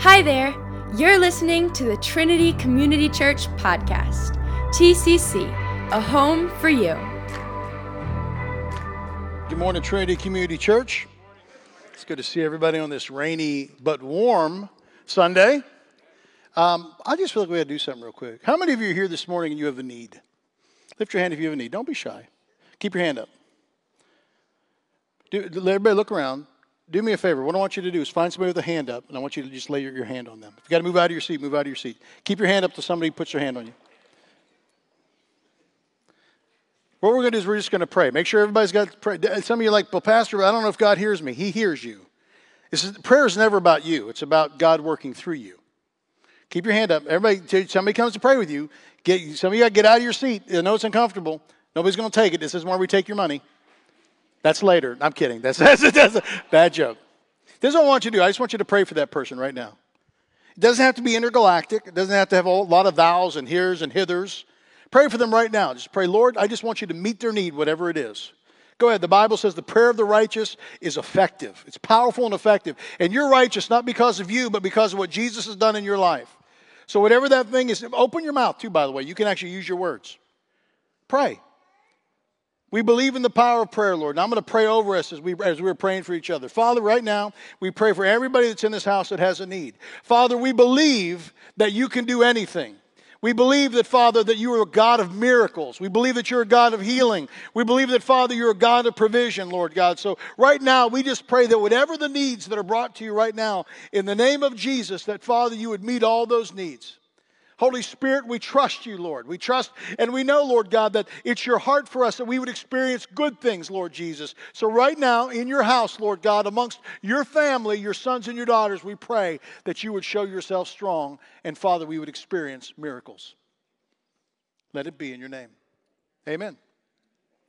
Hi there. You're listening to the Trinity Community Church podcast. TCC, a home for you. Good morning, Trinity Community Church. It's good to see everybody on this rainy but warm Sunday. Um, I just feel like we got to do something real quick. How many of you are here this morning and you have a need? Lift your hand if you have a need. Don't be shy. Keep your hand up. Do, let everybody look around. Do me a favor. What I want you to do is find somebody with a hand up, and I want you to just lay your, your hand on them. If you got to move out of your seat, move out of your seat. Keep your hand up till somebody puts their hand on you. What we're going to do is we're just going to pray. Make sure everybody's got pray. Uh, some of you are like, well, Pastor, I don't know if God hears me. He hears you. This is, prayer is never about you. It's about God working through you. Keep your hand up. Everybody, somebody comes to pray with you. Get, some of you got to get out of your seat. I know it's uncomfortable. Nobody's going to take it. This is where we take your money. That's later. I'm kidding. That's, that's, that's a bad joke. This is what I want you to do. I just want you to pray for that person right now. It doesn't have to be intergalactic. It doesn't have to have a lot of thous and heres and hithers. Pray for them right now. Just pray, Lord, I just want you to meet their need, whatever it is. Go ahead. The Bible says the prayer of the righteous is effective. It's powerful and effective. And you're righteous not because of you, but because of what Jesus has done in your life. So, whatever that thing is, open your mouth too, by the way. You can actually use your words. Pray. We believe in the power of prayer, Lord. And I'm going to pray over us as, we, as we're praying for each other. Father, right now, we pray for everybody that's in this house that has a need. Father, we believe that you can do anything. We believe that, Father, that you are a God of miracles. We believe that you're a God of healing. We believe that, Father, you're a God of provision, Lord God. So right now, we just pray that whatever the needs that are brought to you right now, in the name of Jesus, that, Father, you would meet all those needs. Holy Spirit, we trust you, Lord. We trust and we know, Lord God, that it's your heart for us that we would experience good things, Lord Jesus. So, right now, in your house, Lord God, amongst your family, your sons and your daughters, we pray that you would show yourself strong and, Father, we would experience miracles. Let it be in your name. Amen.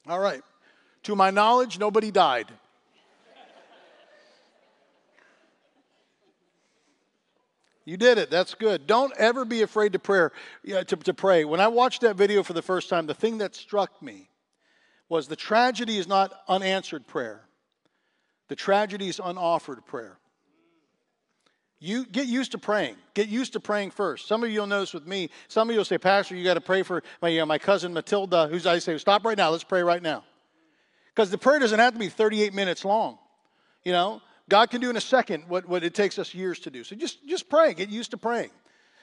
All right. To my knowledge, nobody died. You did it. That's good. Don't ever be afraid to prayer to, to pray. When I watched that video for the first time, the thing that struck me was the tragedy is not unanswered prayer. The tragedy is unoffered prayer. You get used to praying. Get used to praying first. Some of you will notice with me, some of you will say, Pastor, you got to pray for my, you know, my cousin Matilda, who's I say, stop right now, let's pray right now. Because the prayer doesn't have to be 38 minutes long. You know, God can do in a second what, what it takes us years to do. So just, just pray. Get used to praying.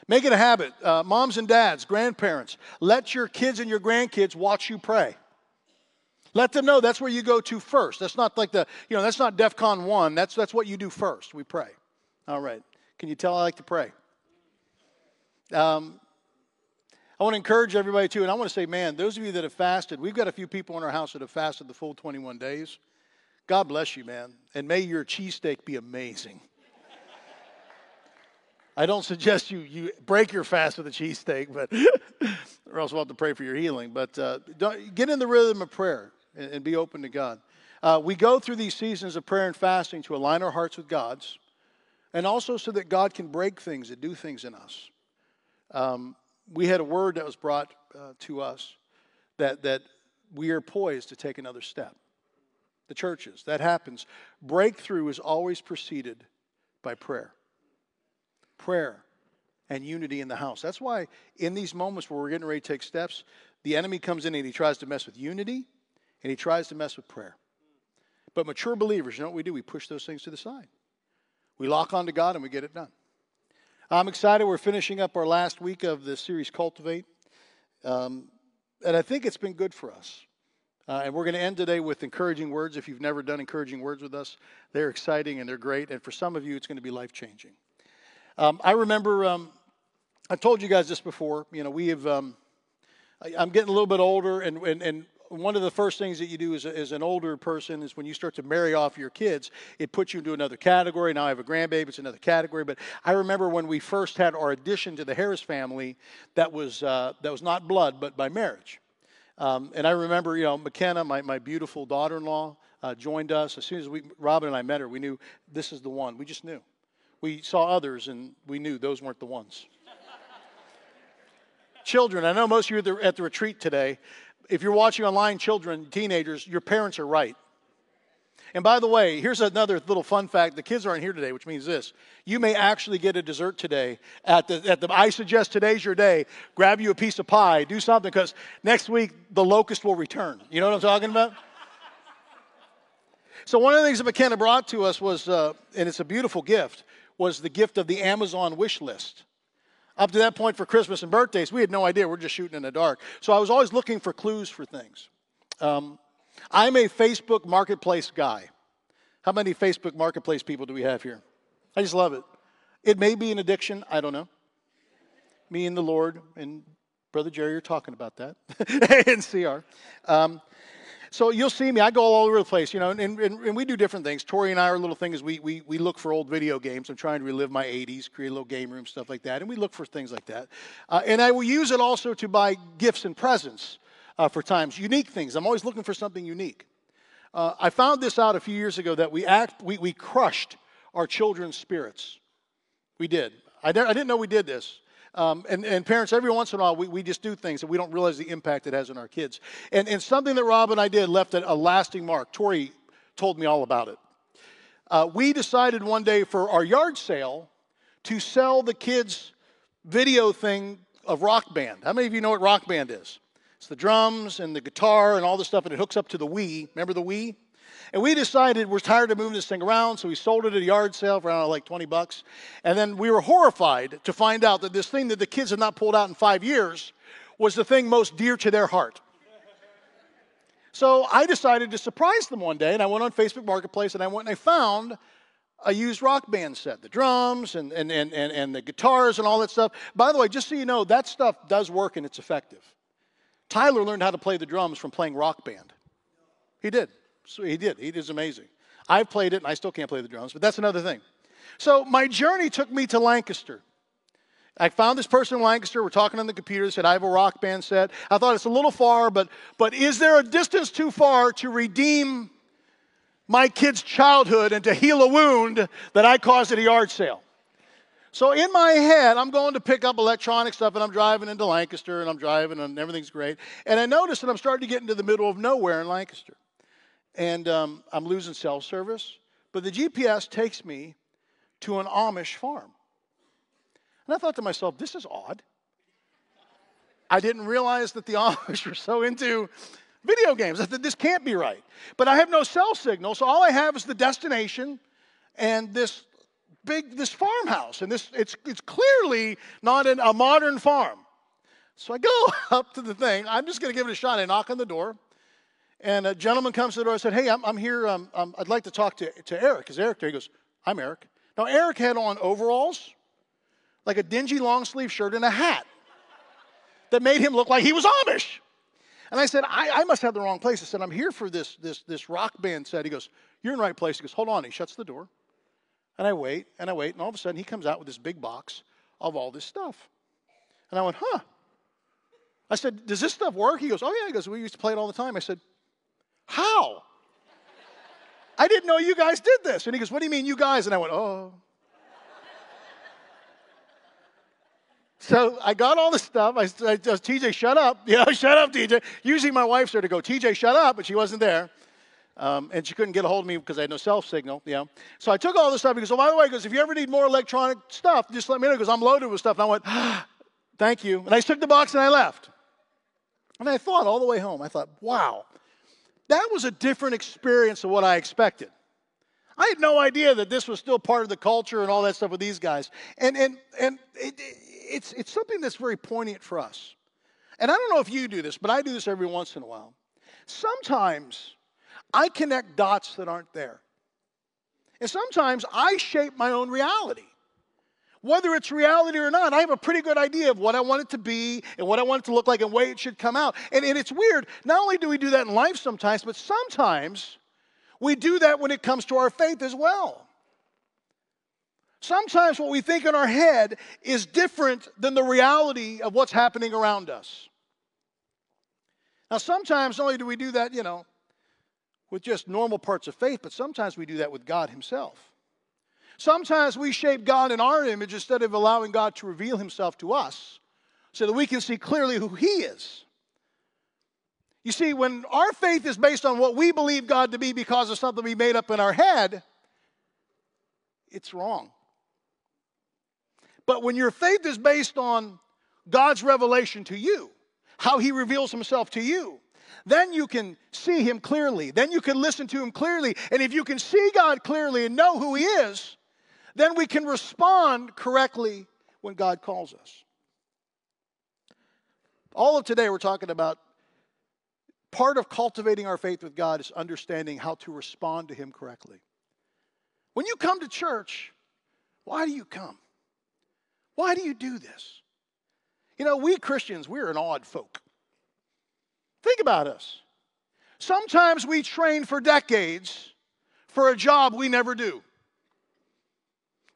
Make it a habit. Uh, moms and dads, grandparents, let your kids and your grandkids watch you pray. Let them know that's where you go to first. That's not like the, you know, that's not DEF CON 1. That's, that's what you do first. We pray. All right. Can you tell I like to pray? Um, I want to encourage everybody too, and I want to say, man, those of you that have fasted, we've got a few people in our house that have fasted the full 21 days. God bless you, man. And may your cheesesteak be amazing. I don't suggest you, you break your fast with a cheesesteak, but or else we'll have to pray for your healing. But uh, get in the rhythm of prayer and, and be open to God. Uh, we go through these seasons of prayer and fasting to align our hearts with God's, and also so that God can break things and do things in us. Um, we had a word that was brought uh, to us that, that we are poised to take another step the churches. That happens. Breakthrough is always preceded by prayer. Prayer and unity in the house. That's why in these moments where we're getting ready to take steps, the enemy comes in and he tries to mess with unity and he tries to mess with prayer. But mature believers, you know what we do? We push those things to the side. We lock onto God and we get it done. I'm excited. We're finishing up our last week of the series Cultivate. Um, and I think it's been good for us. Uh, and we're going to end today with encouraging words. If you've never done encouraging words with us, they're exciting and they're great. And for some of you, it's going to be life changing. Um, I remember, um, I told you guys this before. You know, we have, um, I, am getting a little bit older, and, and, and one of the first things that you do as, a, as, an older person is when you start to marry off your kids, it puts you into another category. Now I have a grandbaby, it's another category. But I remember when we first had our addition to the Harris family, that was, uh, that was not blood, but by marriage. Um, and I remember, you know, McKenna, my, my beautiful daughter in law, uh, joined us. As soon as we, Robin and I met her, we knew this is the one. We just knew. We saw others and we knew those weren't the ones. children, I know most of you the, at the retreat today. If you're watching online, children, teenagers, your parents are right. And by the way, here's another little fun fact. The kids aren't here today, which means this. You may actually get a dessert today at the, at the I suggest today's your day. Grab you a piece of pie, do something, because next week the locust will return. You know what I'm talking about? so one of the things that McKenna brought to us was, uh, and it's a beautiful gift, was the gift of the Amazon wish list. Up to that point for Christmas and birthdays, we had no idea. We're just shooting in the dark. So I was always looking for clues for things. Um, I'm a Facebook marketplace guy. How many Facebook marketplace people do we have here? I just love it. It may be an addiction, I don't know. Me and the Lord and Brother Jerry are talking about that in CR. Um, so you'll see me. I go all over the place, you know, and, and, and, we do different things. Tori and I, our little thing is we, we, we look for old video games. I'm trying to relive my 80s, create a little game room, stuff like that. And we look for things like that. Uh, and I will use it also to buy gifts and presents uh, for times, unique things. I'm always looking for something unique. Uh, I found this out a few years ago that we, act, we, we crushed our children's spirits. We did. I, I didn't know we did this. Um, and, and, parents, every once in a while, we, we just do things that we don't realize the impact it has on our kids. And, and something that Rob and I did left a, a lasting mark. Tori told me all about it. Uh, we decided one day for our yard sale to sell the kids' video thing of Rock Band. How many of you know what Rock Band is? It's the drums and the guitar and all the stuff, and it hooks up to the Wii. Remember the Wii? And we decided we're tired of moving this thing around, so we sold it at a yard sale for around like 20 bucks. And then we were horrified to find out that this thing that the kids had not pulled out in five years was the thing most dear to their heart. So I decided to surprise them one day, and I went on Facebook Marketplace and I went and I found a used rock band set the drums and, and, and, and, and the guitars and all that stuff. By the way, just so you know, that stuff does work and it's effective. Tyler learned how to play the drums from playing rock band. He did. So he did. He is amazing. I've played it and I still can't play the drums, but that's another thing. So my journey took me to Lancaster. I found this person in Lancaster. We're talking on the computer. They said, I have a rock band set. I thought it's a little far, but, but is there a distance too far to redeem my kid's childhood and to heal a wound that I caused at a yard sale? So in my head, I'm going to pick up electronic stuff and I'm driving into Lancaster and I'm driving and everything's great. And I notice that I'm starting to get into the middle of nowhere in Lancaster. And um, I'm losing cell service. But the GPS takes me to an Amish farm. And I thought to myself, this is odd. I didn't realize that the Amish were so into video games. I thought this can't be right. But I have no cell signal, so all I have is the destination and this big this farmhouse, and this it's it's clearly not an, a modern farm. So I go up to the thing. I'm just going to give it a shot. I knock on the door, and a gentleman comes to the door. I said, "Hey, I'm, I'm here. Um, um, I'd like to talk to to Eric. Is Eric there?" He goes, "I'm Eric." Now Eric had on overalls, like a dingy long sleeve shirt and a hat that made him look like he was Amish. And I said, I, I, must have the wrong place. I said, I'm here for this, this, this rock band set. He goes, You're in the right place. He goes, Hold on. He shuts the door. And I wait and I wait, and all of a sudden he comes out with this big box of all this stuff. And I went, huh. I said, does this stuff work? He goes, oh yeah. He goes, we used to play it all the time. I said, how? I didn't know you guys did this. And he goes, what do you mean you guys? And I went, oh. So I got all the stuff. I, I just, TJ, shut up. Know, shut up, TJ. Usually my wife's there to go, TJ, shut up, but she wasn't there. Um, and she couldn't get a hold of me because I had no cell signal, you know. So I took all this stuff. He goes, oh, by the way, he goes, if you ever need more electronic stuff, just let me know because I'm loaded with stuff. And I went, ah, thank you. And I took the box and I left. And I thought all the way home, I thought, wow, that was a different experience than what I expected. I had no idea that this was still part of the culture and all that stuff with these guys. And, and, and it, it's, it's something that's very poignant for us. And I don't know if you do this, but I do this every once in a while. Sometimes I connect dots that aren't there. And sometimes I shape my own reality. Whether it's reality or not, I have a pretty good idea of what I want it to be and what I want it to look like and way it should come out. And, and it's weird. Not only do we do that in life sometimes, but sometimes we do that when it comes to our faith as well. Sometimes what we think in our head is different than the reality of what's happening around us. Now, sometimes not only do we do that, you know, with just normal parts of faith, but sometimes we do that with God Himself. Sometimes we shape God in our image instead of allowing God to reveal Himself to us so that we can see clearly who He is. You see, when our faith is based on what we believe God to be because of something we made up in our head, it's wrong. But when your faith is based on God's revelation to you, how He reveals Himself to you, then you can see Him clearly. Then you can listen to Him clearly. And if you can see God clearly and know who He is, then we can respond correctly when God calls us. All of today, we're talking about part of cultivating our faith with God is understanding how to respond to Him correctly. When you come to church, why do you come? Why do you do this? You know, we Christians, we're an odd folk. Think about us. Sometimes we train for decades for a job we never do.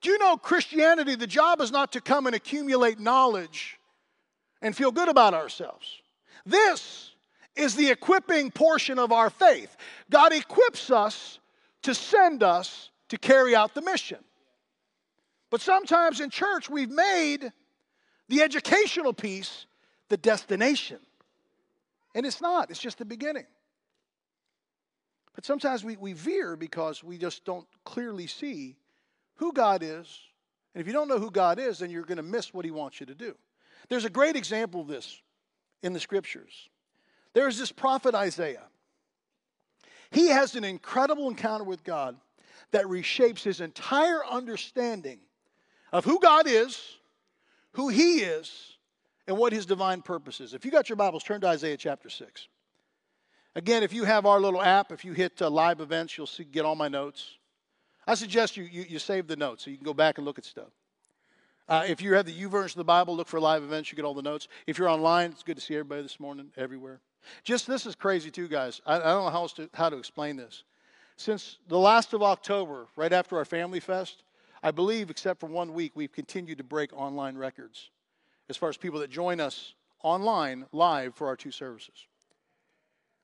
Do you know Christianity, the job is not to come and accumulate knowledge and feel good about ourselves. This is the equipping portion of our faith. God equips us to send us to carry out the mission. But sometimes in church, we've made the educational piece the destination. And it's not, it's just the beginning. But sometimes we, we veer because we just don't clearly see who God is. And if you don't know who God is, then you're going to miss what He wants you to do. There's a great example of this in the scriptures. There's this prophet Isaiah. He has an incredible encounter with God that reshapes his entire understanding of who God is, who He is, and what His divine purpose is. If you got your Bibles, turn to Isaiah chapter 6. Again, if you have our little app, if you hit uh, live events, you'll see, get all my notes. I suggest you, you, you save the notes so you can go back and look at stuff. Uh, if you have the YouVersion of the Bible, look for live events, you get all the notes. If you're online, it's good to see everybody this morning, everywhere. Just this is crazy, too, guys. I, I don't know how, else to, how to explain this. Since the last of October, right after our Family Fest, I believe, except for one week, we've continued to break online records as far as people that join us online live for our two services,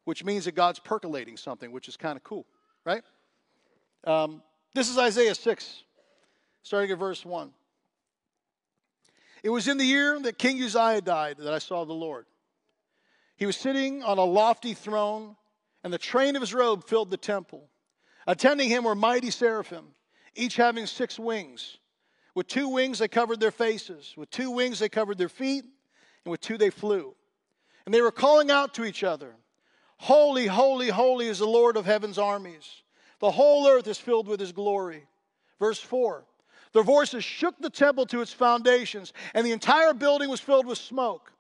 which means that God's percolating something, which is kind of cool, right? Um, this is Isaiah 6, starting at verse 1. It was in the year that King Uzziah died that I saw the Lord. He was sitting on a lofty throne, and the train of his robe filled the temple. Attending him were mighty seraphim each having six wings. With two wings, they covered their faces. With two wings, they covered their feet. And with two, they flew. And they were calling out to each other Holy, holy, holy is the Lord of heaven's armies. The whole earth is filled with his glory. Verse 4 Their voices shook the temple to its foundations, and the entire building was filled with smoke.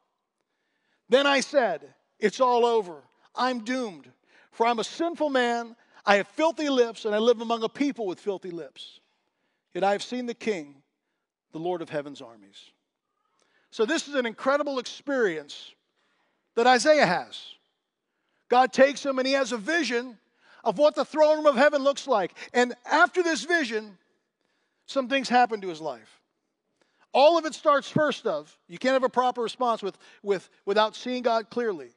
Then I said, It's all over. I'm doomed, for I'm a sinful man I have filthy lips, and I live among a people with filthy lips. Yet I have seen the King, the Lord of heaven's armies. So, this is an incredible experience that Isaiah has. God takes him and he has a vision of what the throne room of heaven looks like. And after this vision, some things happen to his life. All of it starts first of, you can't have a proper response with, with, without seeing God clearly.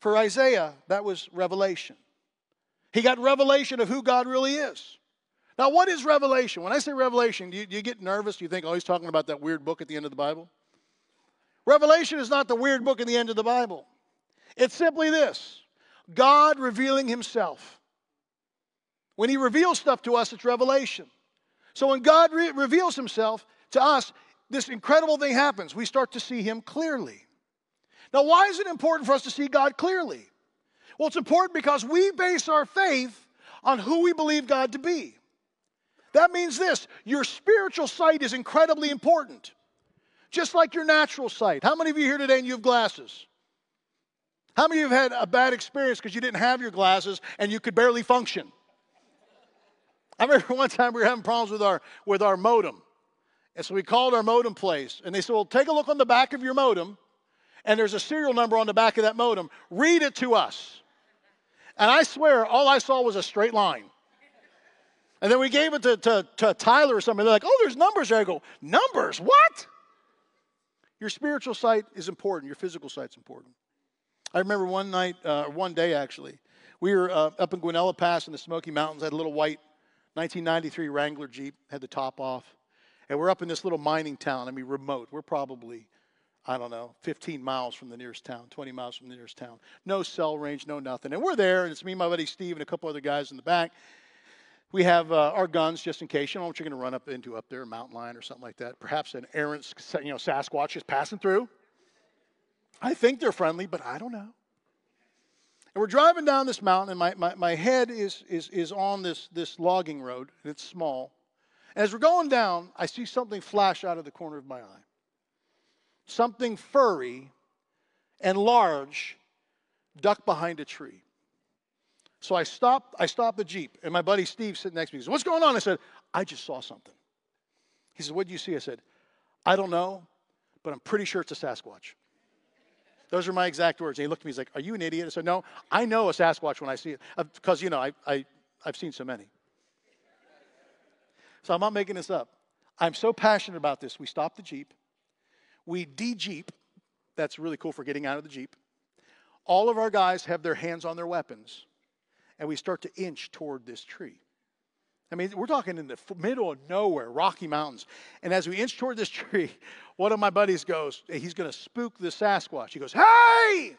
For Isaiah, that was revelation. He got revelation of who God really is. Now, what is revelation? When I say revelation, do you, do you, get nervous? Do you think, oh, he's talking about that weird book at the end of the Bible? Revelation is not the weird book at the end of the Bible. It's simply this God revealing himself. When he reveals stuff to us, it's revelation. So when God re- reveals himself to us, this incredible thing happens. We start to see him clearly. Now, why is it important for us to see God clearly? Well, it's important because we base our faith on who we believe God to be. That means this your spiritual sight is incredibly important, just like your natural sight. How many of you here today and you have glasses? How many of you have had a bad experience because you didn't have your glasses and you could barely function? I remember one time we were having problems with our, with our modem. And so we called our modem place and they said, Well, take a look on the back of your modem, and there's a serial number on the back of that modem. Read it to us. And I swear, all I saw was a straight line. And then we gave it to, to, to Tyler or something. They're like, oh, there's numbers there. I go, numbers? What? Your spiritual sight is important. Your physical sight's important. I remember one night, uh, one day actually, we were uh, up in Guanella Pass in the Smoky Mountains. I had a little white 1993 Wrangler Jeep, had the top off. And we're up in this little mining town. I mean, remote. We're probably, I don't know, 15 miles from the nearest town, 20 miles from the nearest town. No cell range, no nothing. And we're there, and it's me, my buddy Steve, and a couple other guys in the back. We have uh, our guns just in case. You know what you're going to run up into up there, a mountain lion or something like that. Perhaps an errant, you know, Sasquatch is passing through. I think they're friendly, but I don't know. And we're driving down this mountain, and my, my, my head is, is, is on this, this logging road, and it's small. And as we're going down, I see something flash out of the corner of my eye something furry and large duck behind a tree. So I stopped, I stopped the Jeep, and my buddy Steve sitting next to me. says, What's going on? I said, I just saw something. He said, What did you see? I said, I don't know, but I'm pretty sure it's a Sasquatch. Those are my exact words. And he looked at me, he's like, Are you an idiot? I said, No, I know a Sasquatch when I see it. Because, uh, you know, I, I, I've seen so many. So I'm not making this up. I'm so passionate about this. We stopped the Jeep we de-jeep. That's really cool for getting out of the Jeep. All of our guys have their hands on their weapons, and we start to inch toward this tree. I mean, we're talking in the middle of nowhere, Rocky Mountains. And as we inch toward this tree, one of my buddies goes, he's going to spook the Sasquatch. He goes, Hey!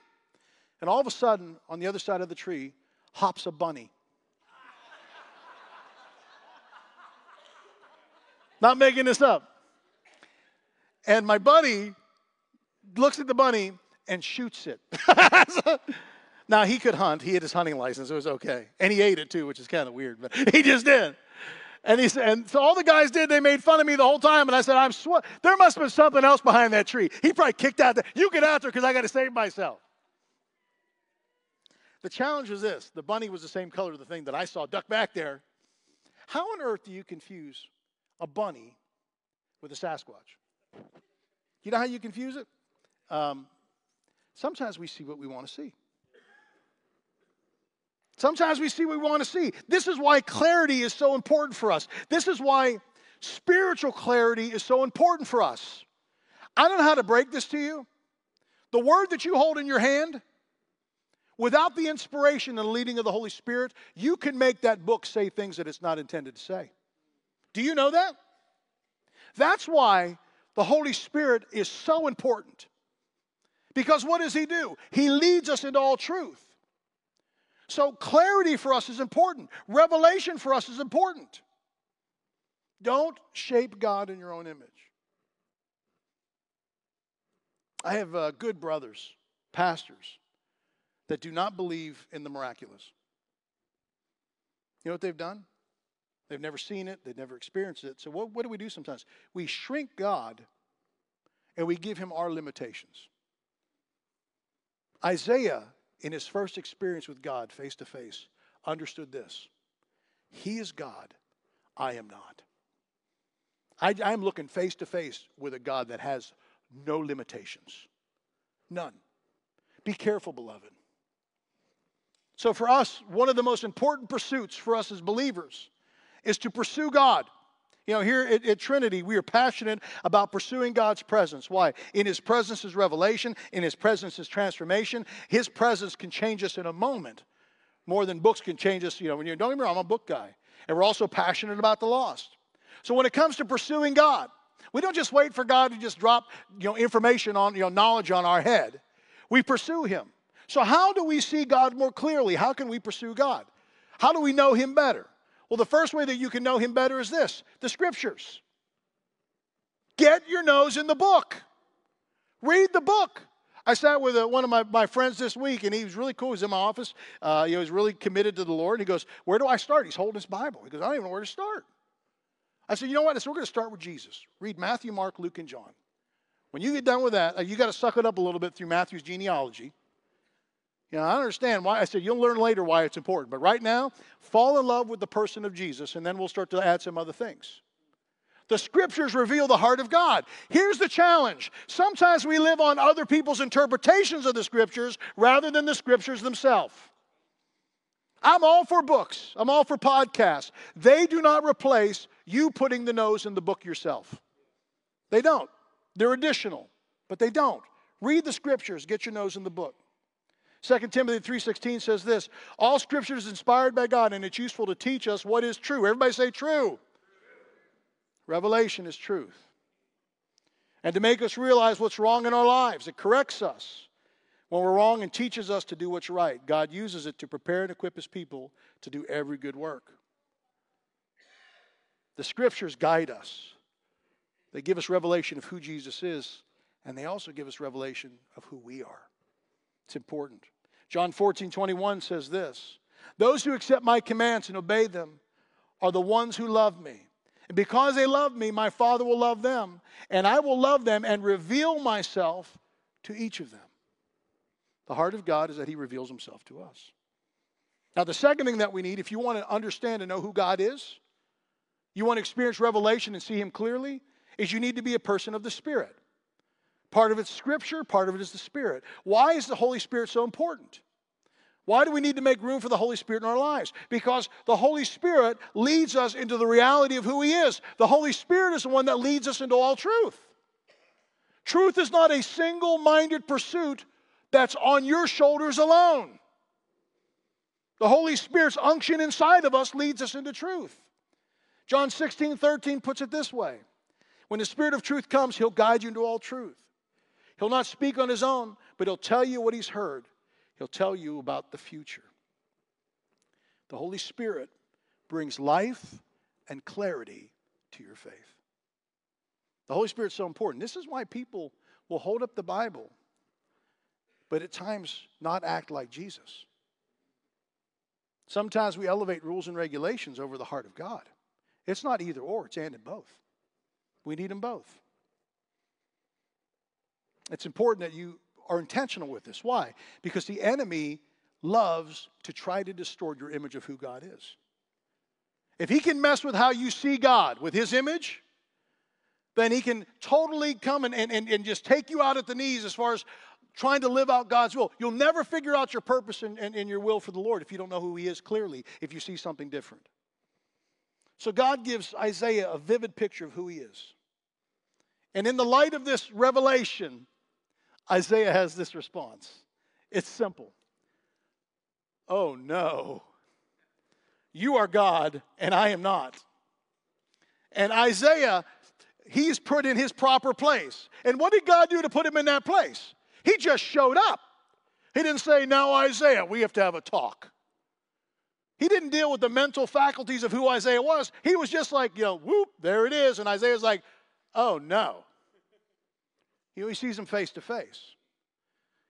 And all of a sudden, on the other side of the tree, hops a bunny. Not making this up. And my buddy looks at the bunny and shoots it. now, he could hunt. He had his hunting license. It was okay. And he ate it too, which is kind of weird, but he just did. And, he, and so all the guys did, they made fun of me the whole time. And I said, I'm sw- there must have been something else behind that tree. He probably kicked out. The, you get out there because I got to save myself. The challenge was this the bunny was the same color the thing that I saw duck back there. How on earth do you confuse a bunny with a Sasquatch? You know how you confuse it? Um, sometimes we see what we want to see. Sometimes we see what we want to see. This is why clarity is so important for us. This is why spiritual clarity is so important for us. I don't know how to break this to you. The word that you hold in your hand, without the inspiration and leading of the Holy Spirit, you can make that book say things that it's not intended to say. Do you know that? That's why the Holy Spirit is so important. Because what does He do? He leads us into all truth. So, clarity for us is important, revelation for us is important. Don't shape God in your own image. I have uh, good brothers, pastors, that do not believe in the miraculous. You know what they've done? They've never seen it, they've never experienced it. So, what, what do we do sometimes? We shrink God and we give him our limitations. Isaiah, in his first experience with God face to face, understood this He is God, I am not. I, am looking face to face with a God that has no limitations. None. Be careful, beloved. So, for us, one of the most important pursuits for us as believers is to pursue God. You know, here at, at, Trinity, we are passionate about pursuing God's presence. Why? In His presence is revelation, in His presence is transformation. His presence can change us in a moment more than books can change us. You know, when you don't me wrong, I'm a book guy. And we're also passionate about the lost. So when it comes to pursuing God, we don't just wait for God to just drop you know, information on, you know, knowledge on our head. We pursue Him. So, how do we see God more clearly? How can we pursue God? How do we know Him better? Well, the first way that you can know him better is this the scriptures. Get your nose in the book, read the book. I sat with uh, one of my, my friends this week, and he was really cool. He was in my office. Uh, he was really committed to the Lord. He goes, Where do I start? He's holding his Bible. He goes, I don't even know where to start. I said, You know what? I said, We're going to start with Jesus. Read Matthew, Mark, Luke, and John. When you get done with that, uh, you got to suck it up a little bit through Matthew's genealogy. You know, I understand why. I said you'll learn later why it's important. But right now, fall in love with the person of Jesus, and then we'll start to add some other things. The scriptures reveal the heart of God. Here's the challenge sometimes we live on other people's interpretations of the scriptures rather than the scriptures themselves. I'm all for books, I'm all for podcasts. They do not replace you putting the nose in the book yourself. They don't. They're additional, but they don't. Read the scriptures, get your nose in the book. 2 Timothy 3:16 says this, all scripture is inspired by God and it's useful to teach us what is true. Everybody say true. Revelation is truth. and to make us realize what's wrong in our lives. It corrects us when we're wrong and teaches us to do what's right. God uses it to prepare and equip his people to do every good work. The scriptures guide us. They give us revelation of who Jesus is, and they also give us revelation of who we are. It's important. John 14, 21 says this Those who accept my commands and obey them are the ones who love me. And because they love me, my Father will love them, and I will love them and reveal myself to each of them. The heart of God is that He reveals Himself to us. Now, the second thing that we need, if you want to understand and know who God is, you want to experience revelation and see Him clearly, is you need to be a person of the Spirit. Part of it's Scripture, part of it is the Spirit. Why is the Holy Spirit so important? Why do we need to make room for the Holy Spirit in our lives? Because the Holy Spirit leads us into the reality of who He is. The Holy Spirit is the one that leads us into all truth. Truth is not a single minded pursuit that's on your shoulders alone. The Holy Spirit's unction inside of us leads us into truth. John 16, 13 puts it this way When the Spirit of truth comes, He'll guide you into all truth. He'll not speak on His own, but He'll tell you what He's heard He'll tell you about the future. The Holy Spirit brings life and clarity to your faith. The Holy Spirit's so important. This is why people will hold up the Bible, but at times not act like Jesus. Sometimes we elevate rules and regulations over the heart of God. It's not either or, it's and in both. We need them both. It's important that you are intentional with this. Why? Because the enemy loves to try to distort your image of who God is. If he can mess with how you see God with his image, then he can totally come and, and, and just take you out at the knees as far as trying to live out God's will. You'll never figure out your purpose and, and, and your will for the Lord if you don't know who he is clearly, if you see something different. So God gives Isaiah a vivid picture of who he is. And in the light of this revelation, Isaiah has this response. It's simple. Oh no. You are God and I am not. And Isaiah, he's put in his proper place. And what did God do to put him in that place? He just showed up. He didn't say, Now, Isaiah, we have to have a talk. He didn't deal with the mental faculties of who Isaiah was. He was just like, you know, whoop, there it is. And Isaiah's like, oh no. He sees them face to face.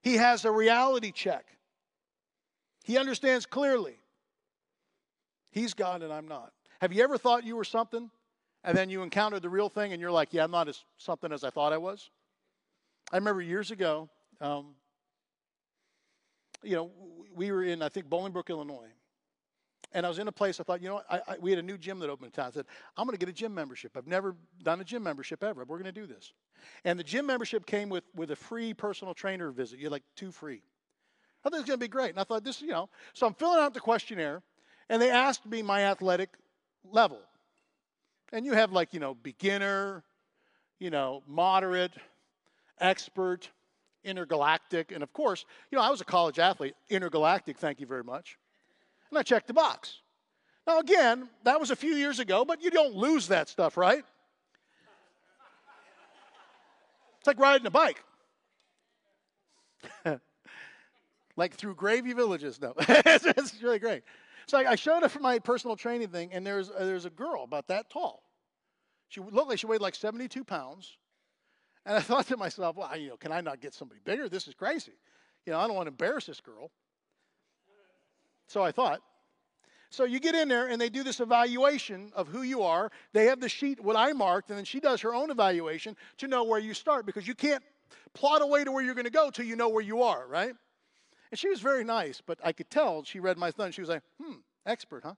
He has a reality check. He understands clearly. He's God and I'm not. Have you ever thought you were something and then you encountered the real thing and you're like, yeah, I'm not as something as I thought I was? I remember years ago, um, you know, we were in, I think, Bolingbrook, Illinois. And I was in a place I thought, you know, I, I, we had a new gym that opened in town. I said, I'm going to get a gym membership. I've never done a gym membership ever. We're going to do this. And the gym membership came with, with a free personal trainer visit. You had like two free. I thought it was going to be great. And I thought, this, you know, so I'm filling out the questionnaire, and they asked me my athletic level. And you have like, you know, beginner, you know, moderate, expert, intergalactic. And of course, you know, I was a college athlete, intergalactic, thank you very much. And I checked the box. Now, again, that was a few years ago, but you don't lose that stuff, right? It's like riding a bike. like through gravy villages. No, it's, really great. So I, I showed up for my personal training thing, and there's, uh, there's a girl about that tall. She looked like she weighed like 72 pounds. And I thought to myself, well, you know, can I not get somebody bigger? This is crazy. You know, I don't want to embarrass this girl. So I thought. So you get in there and they do this evaluation of who you are. They have the sheet, what I marked, and then she does her own evaluation to know where you start because you can't plot a way to where you're going to go till you know where you are, right? And she was very nice, but I could tell she read my thumb. She was like, hmm, expert, huh?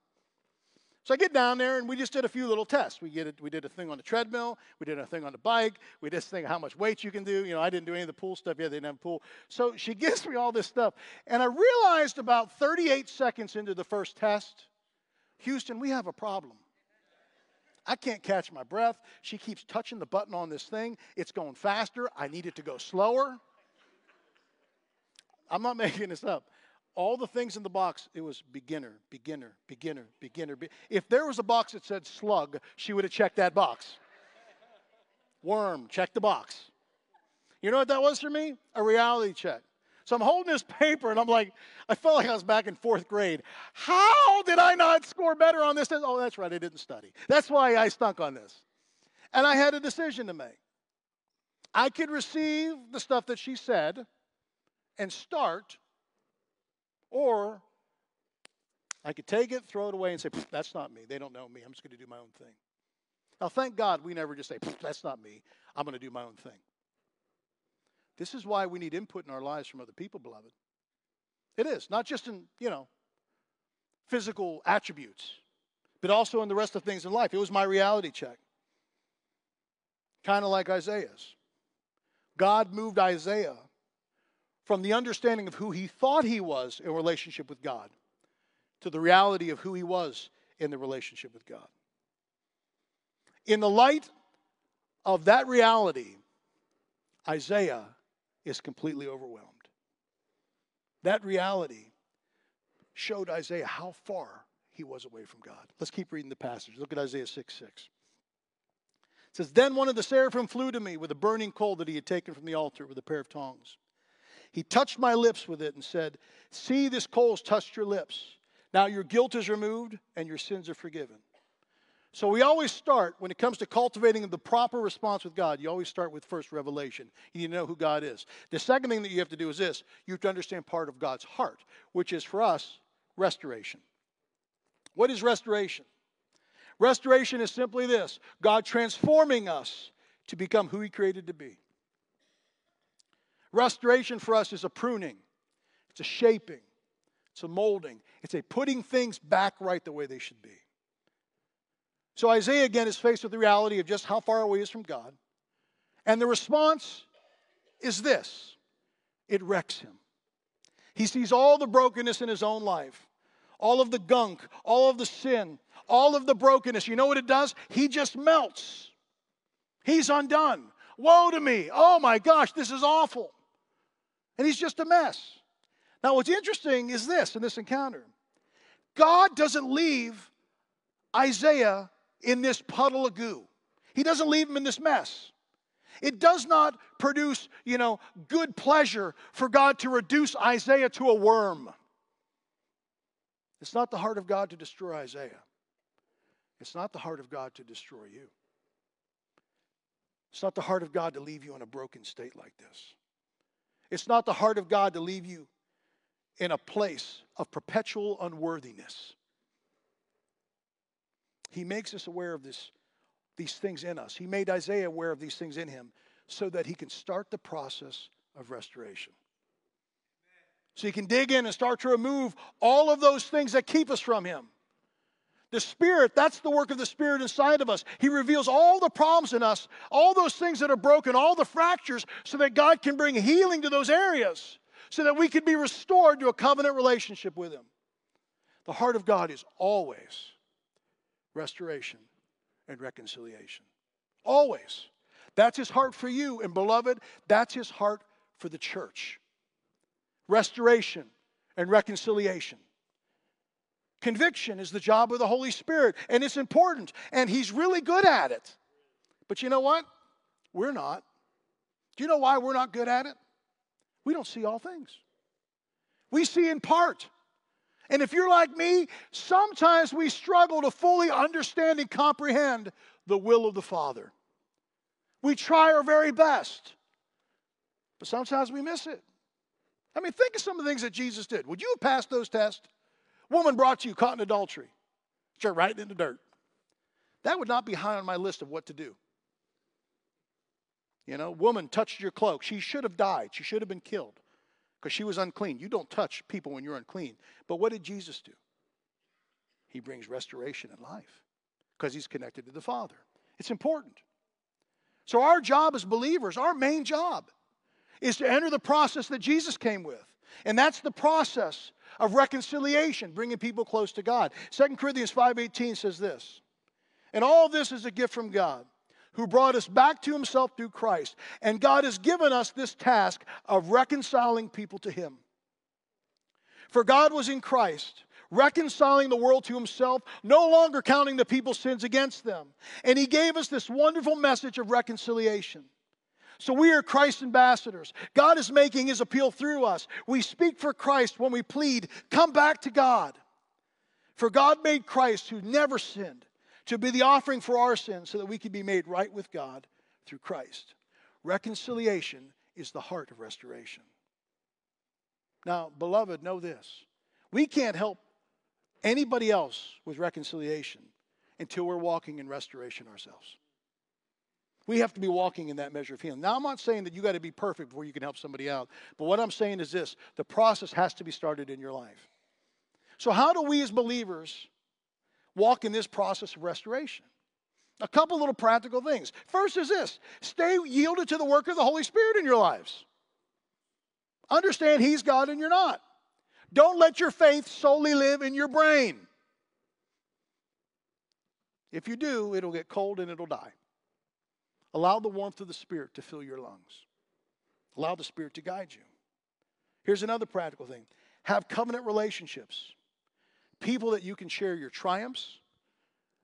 So I get down there and we just did a few little tests. We, get it, we did a thing on the treadmill, we did a thing on the bike, we did a thing how much weight you can do. You know, I didn't do any of the pool stuff yet, they didn't have a pool. So she gives me all this stuff. And I realized about 38 seconds into the first test, Houston, we have a problem. I can't catch my breath. She keeps touching the button on this thing. It's going faster. I need it to go slower. I'm not making this up all the things in the box, it was beginner, beginner, beginner, beginner. Be- if there was a box that said slug, she would have checked that box. Worm, check the box. You know what that was for me? A reality check. So I'm holding this paper and I'm like, I felt like I was back in fourth grade. How did I not score better on this? Oh, that's right, I didn't study. That's why I stunk on this. And I had a decision to make. I could receive the stuff that she said and start, or I could take it, throw it away, and say, That's not me. They don't know me. I'm just going to do my own thing. Now, thank God we never just say, That's not me. I'm going to do my own thing. This is why we need input in our lives from other people, beloved. It is, not just in, you know, physical attributes, but also in the rest of things in life. It was my reality check. Kind of like Isaiah's. God moved Isaiah from the understanding of who he thought he was in relationship with God to the reality of who he was in the relationship with God. In the light of that reality, Isaiah is completely overwhelmed. That reality showed Isaiah how far he was away from God. Let's keep reading the passage. Look at Isaiah 6 6. It says, Then one of the seraphim flew to me with a burning coal that he had taken from the altar with a pair of tongs. He touched my lips with it and said, See, this coal has touched your lips. Now your guilt is removed and your sins are forgiven. So we always start, when it comes to cultivating the proper response with God, you always start with first revelation. You need to know who God is. The second thing that you have to do is this you have to understand part of God's heart, which is for us restoration. What is restoration? Restoration is simply this God transforming us to become who He created to be. Restoration for us is a pruning, it's a shaping, it's a molding, it's a putting things back right the way they should be. So Isaiah again is faced with the reality of just how far away he is from God. And the response is this it wrecks him. He sees all the brokenness in his own life, all of the gunk, all of the sin, all of the brokenness. You know what it does? He just melts. He's undone. Woe to me. Oh my gosh, this is awful. And he's just a mess. Now, what's interesting is this in this encounter God doesn't leave Isaiah in this puddle of goo. He doesn't leave him in this mess. It does not produce, you know, good pleasure for God to reduce Isaiah to a worm. It's not the heart of God to destroy Isaiah. It's not the heart of God to destroy you. It's not the heart of God to leave you in a broken state like this. It's not the heart of God to leave you in a place of perpetual unworthiness. He makes us aware of this, these things in us. He made Isaiah aware of these things in him so that he can start the process of restoration. So he can dig in and start to remove all of those things that keep us from him. The Spirit, that's the work of the Spirit inside of us. He reveals all the problems in us, all those things that are broken, all the fractures, so that God can bring healing to those areas, so that we can be restored to a covenant relationship with Him. The heart of God is always restoration, and reconciliation. Always. That's his heart for you. And beloved, that's his heart for the church. Restoration and reconciliation. Conviction is the job of the Holy Spirit, and it's important, and he's really good at it. But you know what? We're not. Do you know why we're not good at it? We don't see all things. We see in part. And if you're like me, sometimes we struggle to fully understand and comprehend the will of the Father. We try our very best, but sometimes we miss it. I mean, think of some of the things that Jesus did. Would you have passed those tests? Woman brought you caught in adultery, you're right in the dirt. That would not be high on my list of what to do. You know, woman touched your cloak. She should have died. She should have been killed because she was unclean. You don't touch people when you're unclean. But what did Jesus do? He brings restoration and life because he's connected to the Father. It's important. So, our job as believers, our main job, is to enter the process that Jesus came with. And that's the process of reconciliation, bringing people close to God. 2 Corinthians 5:18 says this. And all this is a gift from God who brought us back to himself through Christ. And God has given us this task of reconciling people to him. For God was in Christ, reconciling the world to himself, no longer counting the people's sins against them. And he gave us this wonderful message of reconciliation. So we are Christ's ambassadors. God is making his appeal through us. We speak for Christ when we plead, come back to God. For God made Christ, who never sinned, to be the offering for our sins so that we could be made right with God through Christ. Reconciliation is the heart of restoration. Now, beloved, know this. We can't help anybody else with reconciliation until we're walking in restoration ourselves. We have to be walking in that measure of healing. Now, I'm not saying that you got to be perfect before you can help somebody out, but what I'm saying is this the process has to be started in your life. So, how do we as believers walk in this process of restoration? A couple little practical things. First is this stay yielded to the work of the Holy Spirit in your lives. Understand He's God and you're not. Don't let your faith solely live in your brain. If you do, it'll get cold and it'll die. Allow the warmth of the Spirit to fill your lungs. Allow the Spirit to guide you. Here's another practical thing have covenant relationships, people that you can share your triumphs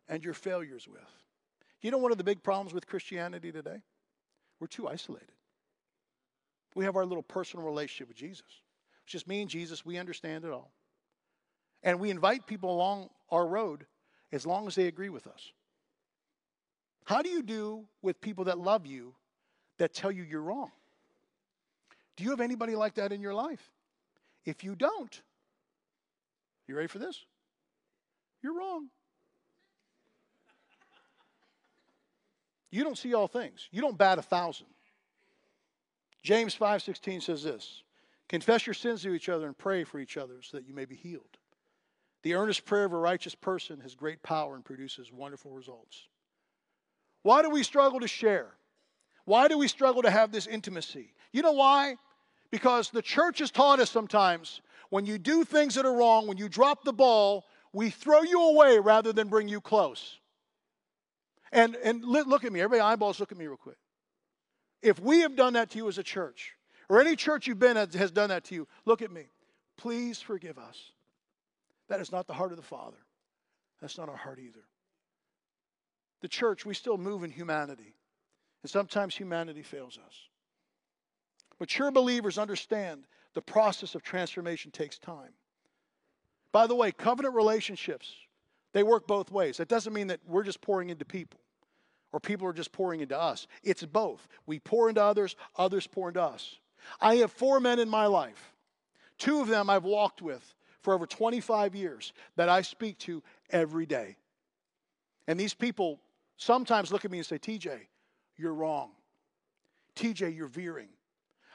and your failures with. You know, one of the big problems with Christianity today? We're too isolated. We have our little personal relationship with Jesus. It's just me and Jesus. We understand it all. And we invite people along our road as long as they agree with us. How do you do with people that love you that tell you you're wrong? Do you have anybody like that in your life? If you don't, you ready for this? You're wrong. You don't see all things. You don't bat a thousand. James 5:16 says this: Confess your sins to each other and pray for each other so that you may be healed. The earnest prayer of a righteous person has great power and produces wonderful results. Why do we struggle to share? Why do we struggle to have this intimacy? You know why? Because the church has taught us sometimes when you do things that are wrong, when you drop the ball, we throw you away rather than bring you close. And, and look at me, everybody eyeballs, look at me real quick. If we have done that to you as a church, or any church you've been at has done that to you, look at me. Please forgive us. That is not the heart of the Father. That's not our heart either. The church, we still move in humanity. And sometimes humanity fails us. Mature believers understand the process of transformation takes time. By the way, covenant relationships, they work both ways. That doesn't mean that we're just pouring into people or people are just pouring into us. It's both. We pour into others, others pour into us. I have four men in my life. Two of them I've walked with for over 25 years that I speak to every day. And these people sometimes look at me and say, TJ, you're wrong. TJ, you're veering.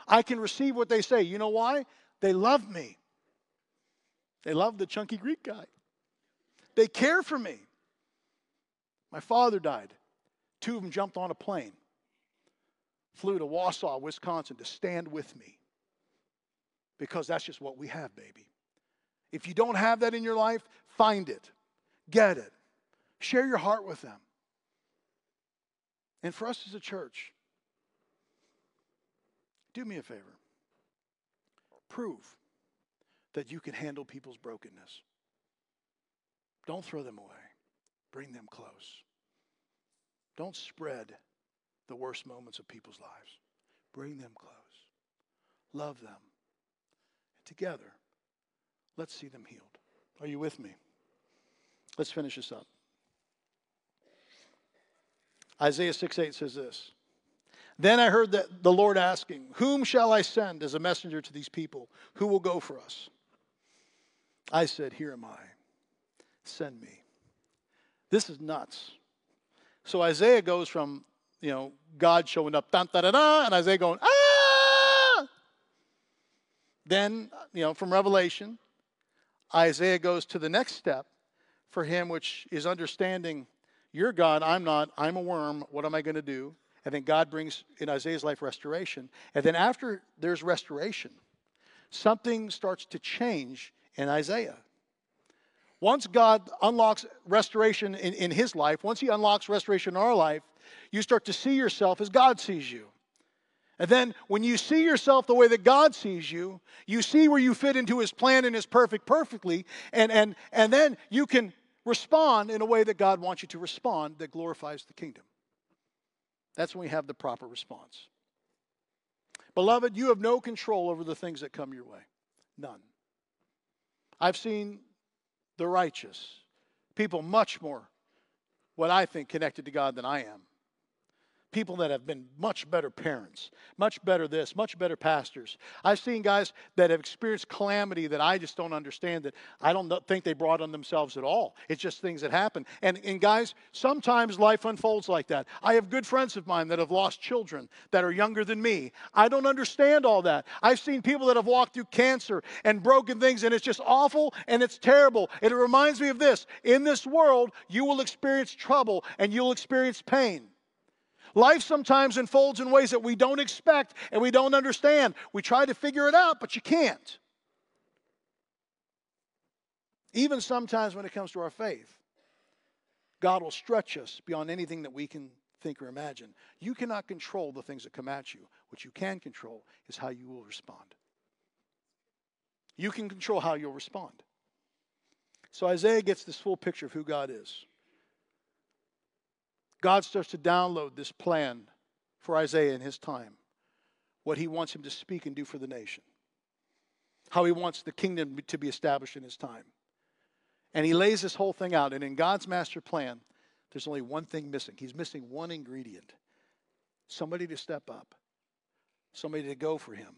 I can receive what they say. You know why? They love me. They love the chunky Greek guy. They care for me. My father died. Two of them jumped on a plane flew to Wausau, Wisconsin to stand with me because that's just what we have, baby. If you don't have that in your life, find it, get it, share your heart with them. And for us as a church, do me a favor prove that you can handle people's brokenness. Don't throw them away, bring them close. Don't spread the worst moments of people's lives. Bring them close. Love them. And together, let's see them healed. Are you with me? Let's finish this up. Isaiah 6 8 says this. Then I heard that the Lord asking, Whom shall I send as a messenger to these people? Who will go for us? I said, Here am I. Send me. This is nuts. So Isaiah goes from you know, God showing up, da da da da, and Isaiah going, ah! Then, you know, from Revelation, Isaiah goes to the next step for him, which is understanding you're God, I'm not, I'm a worm, what am I going to do? And then God brings in Isaiah's life restoration. And then after there's restoration, something starts to change in Isaiah. Once God unlocks restoration in, in his life, once he unlocks restoration in our life, you start to see yourself as God sees you. And then when you see yourself the way that God sees you, you see where you fit into his plan and his perfect perfectly, and, and, and then you can respond in a way that God wants you to respond that glorifies the kingdom. That's when we have the proper response. Beloved, you have no control over the things that come your way. None. I've seen the righteous, people much more what I think connected to God than I am people that have been much better parents, much better this, much better pastors. I've seen guys that have experienced calamity that I just don't understand, that I don't think they brought on themselves at all. It's just things that happen. And, and guys, sometimes life unfolds like that. I have good friends of mine that have lost children that are younger than me. I don't understand all that. I've seen people that have walked through cancer and broken things, and it's just awful and it's terrible. And it reminds me of this in this world, you will experience trouble and you'll experience pain. Life sometimes unfolds in ways that we don't expect and we don't understand. We try to figure it out, but you can't. Even sometimes when it comes to our faith, God will stretch us beyond anything that we can think or imagine. You cannot control the things that come at you. What you can control is how you will respond. You can control how you'll respond. So Isaiah gets this full picture of who God is. God starts to download this plan for Isaiah in his time, what he wants him to speak and do for the nation, how he wants the kingdom to be established in his time. And he lays this whole thing out. And in God's master plan, there's only one thing missing. He's missing one ingredient somebody to step up, somebody to go for him,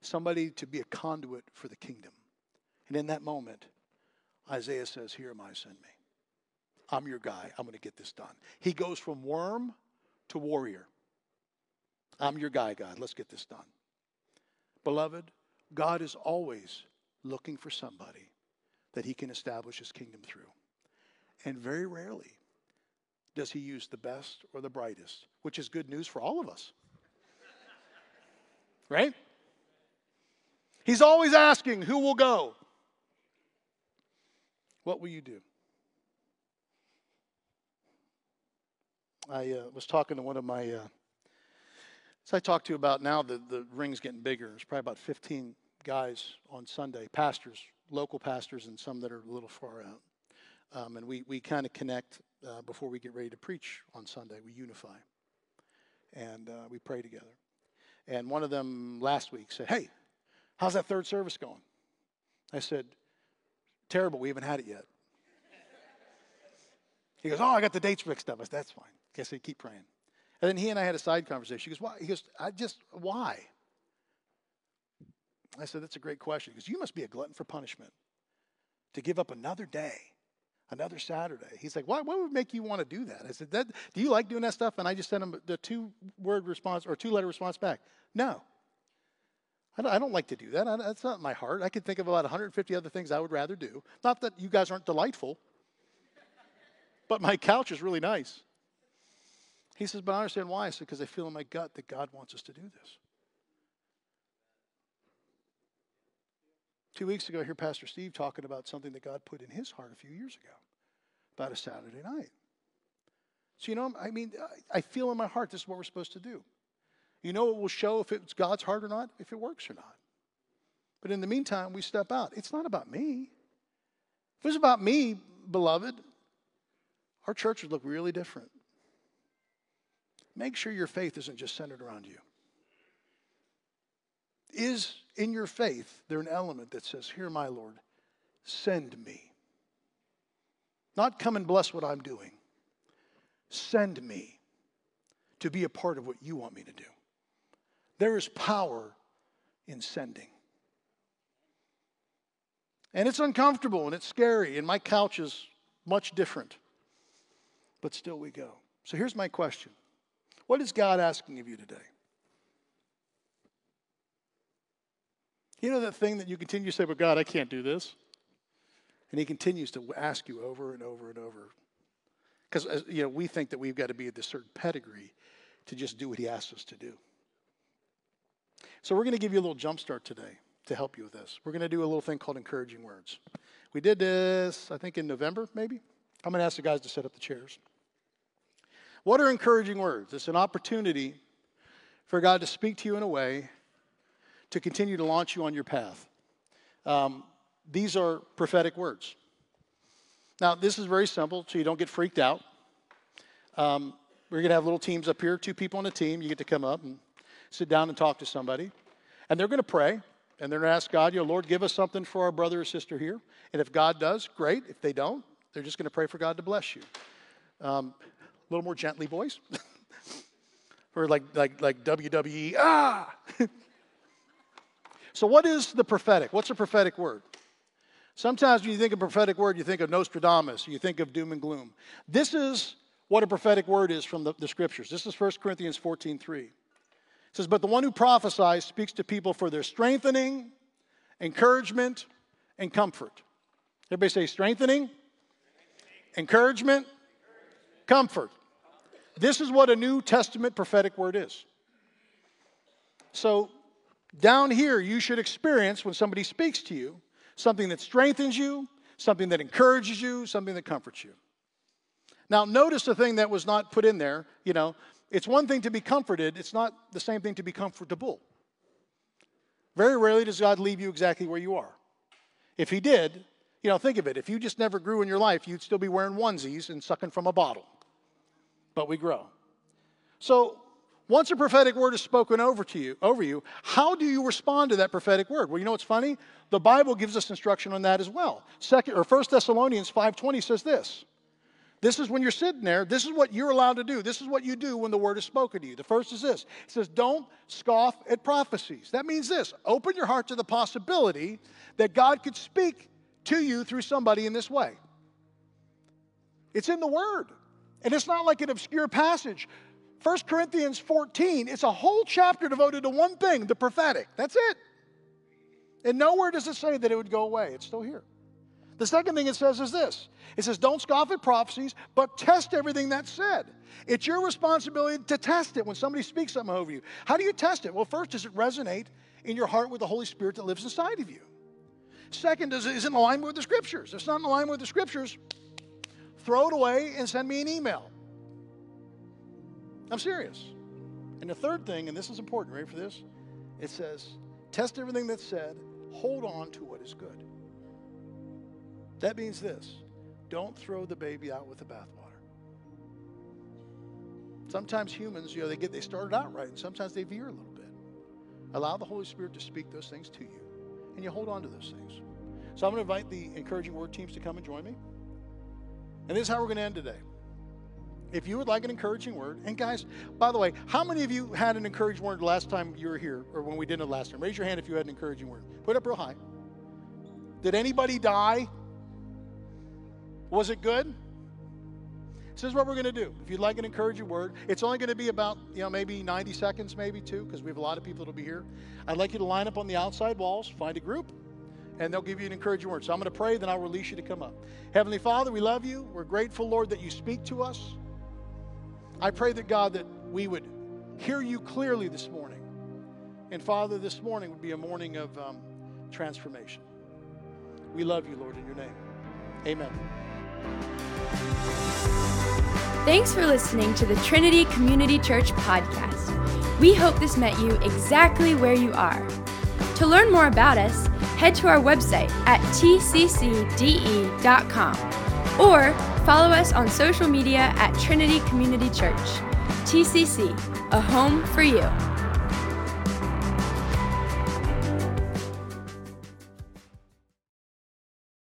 somebody to be a conduit for the kingdom. And in that moment, Isaiah says, Here am I, send me. I'm your guy. I'm going to get this done. He goes from worm to warrior. I'm your guy, God. Let's get this done. Beloved, God is always looking for somebody that he can establish his kingdom through. And very rarely does he use the best or the brightest, which is good news for all of us. right? He's always asking, Who will go? What will you do? I uh, was talking to one of my, uh, as I talked to you about now, the, the ring's getting bigger. There's probably about 15 guys on Sunday, pastors, local pastors, and some that are a little far out. Um, and we, we kind of connect uh, before we get ready to preach on Sunday. We unify and uh, we pray together. And one of them last week said, Hey, how's that third service going? I said, Terrible. We haven't had it yet. He goes, Oh, I got the dates mixed up. I said, That's fine. I said, keep praying. And then he and I had a side conversation. He goes, why? He goes, I just, why? I said, that's a great question. Because you must be a glutton for punishment to give up another day, another Saturday. He's like, what, what would make you want to do that? I said, that, do you like doing that stuff? And I just sent him the two word response or two letter response back. No. I don't, like to do that. That's not my heart. I could think of about 150 other things I would rather do. Not that you guys aren't delightful, but my couch is really nice. He says, But I understand why. I said, Because I feel in my gut that God wants us to do this. Two weeks ago, I hear Pastor Steve talking about something that God put in his heart a few years ago about a Saturday night. So, you know, I mean, I feel in my heart this is what we're supposed to do. You know, it will show if it's God's heart or not, if it works or not. But in the meantime, we step out. It's not about me. If it was about me, beloved, our church would look really different make sure your faith isn't just centered around you. Is in your faith there an element that says, Here, my Lord, send me? Not come and bless what I'm doing. Send me to be a part of what you want me to do. There is power in sending. And it's uncomfortable and it's scary, and my couch is much different. But still, we go. So here's my question what is God asking of you today? You know that thing that you continue to say, but God, I can't do this? And he continues to ask you over and over and over. Because uh, you know, we think that we've got to be at this certain pedigree to just do what he asks us to do. So we're going to give you a little jump start today to help you with this. We're going to do a little thing called encouraging words. We did this, I think, in November, maybe. I'm going to ask the guys to set up the chairs. What are encouraging words? It's an opportunity for God to speak to you in a way to continue to launch you on your path. Um, these are prophetic words. Now, this is very simple, so you don't get freaked out. Um, we're going to have little teams up here, two people on a team. You get to come up and sit down and talk to somebody. And they're going to pray, and they're going to ask God, you know, Lord, give us something for our brother or sister here. And if God does, great. If they don't, they're just going to pray for God to bless you. Um, a little more gently, boys. or like, like, like WWE, ah! so, what is the prophetic? What's a prophetic word? Sometimes when you think of prophetic word, you think of Nostradamus, you think of doom and gloom. This is what a prophetic word is from the, the scriptures. This is 1 Corinthians 14 3. It says, But the one who prophesies speaks to people for their strengthening, encouragement, and comfort. Everybody say strengthening, encouragement, comfort. This is what a New Testament prophetic word is. So, down here, you should experience when somebody speaks to you something that strengthens you, something that encourages you, something that comforts you. Now, notice the thing that was not put in there. You know, it's one thing to be comforted, it's not the same thing to be comfortable. Very rarely does God leave you exactly where you are. If He did, you know, think of it. If you just never grew in your life, you'd still be wearing onesies and sucking from a bottle. But we grow. So, once a prophetic word is spoken over to you, over you, how do you respond to that prophetic word? Well, you know what's funny? The Bible gives us instruction on that as well. Second or First Thessalonians 5:20 says this. This is when you're sitting there, this is what you're allowed to do. This is what you do when the word is spoken to you. The first is this. It says, "Don't scoff at prophecies." That means this. Open your heart to the possibility that God could speak to you through somebody in this way. It's in the word. And it's not like an obscure passage. 1 Corinthians 14, it's a whole chapter devoted to one thing the prophetic. That's it. And nowhere does it say that it would go away. It's still here. The second thing it says is this it says, Don't scoff at prophecies, but test everything that's said. It's your responsibility to test it when somebody speaks something over you. How do you test it? Well, first, does it resonate in your heart with the Holy Spirit that lives inside of you? Second, is it in alignment with the scriptures? If it's not in alignment with the scriptures, throw it away and send me an email. I'm serious. And the third thing, and this is important, ready for this? It says, test everything that's said, hold on to what is good. That means this don't throw the baby out with the bathwater. Sometimes humans, you know, they get they started out right, and sometimes they veer a little bit. Allow the Holy Spirit to speak those things to you, and you hold on to those things. So I'm going to invite the encouraging word teams to come and join me. And this is how we're going to end today. If you would like an encouraging word, and guys, by the way, how many of you had an encouraging word last time you were here, or when we did it last time? Raise your hand if you had an encouraging word. Put it up real high. Did anybody die? Was it good? This is what we're going to do. If you'd like an encouraging word, it's only going to be about, you know, maybe 90 seconds, maybe two, because we have a lot of people that'll be here. I'd like you to line up on the outside walls, find a group, and they'll give you an encouraging word. So I'm going to pray, then I'll release you to come up. Heavenly Father, we love you. We're grateful, Lord, that you speak to us. I pray that God, that we would hear you clearly this morning. And Father, this morning would be a morning of um, transformation. We love you, Lord, in your name. Amen. Thanks for listening to the Trinity Community Church podcast. We hope this met you exactly where you are. To learn more about us, head to our website at tccde.com or Follow us on social media at Trinity Community Church. TCC, a home for you.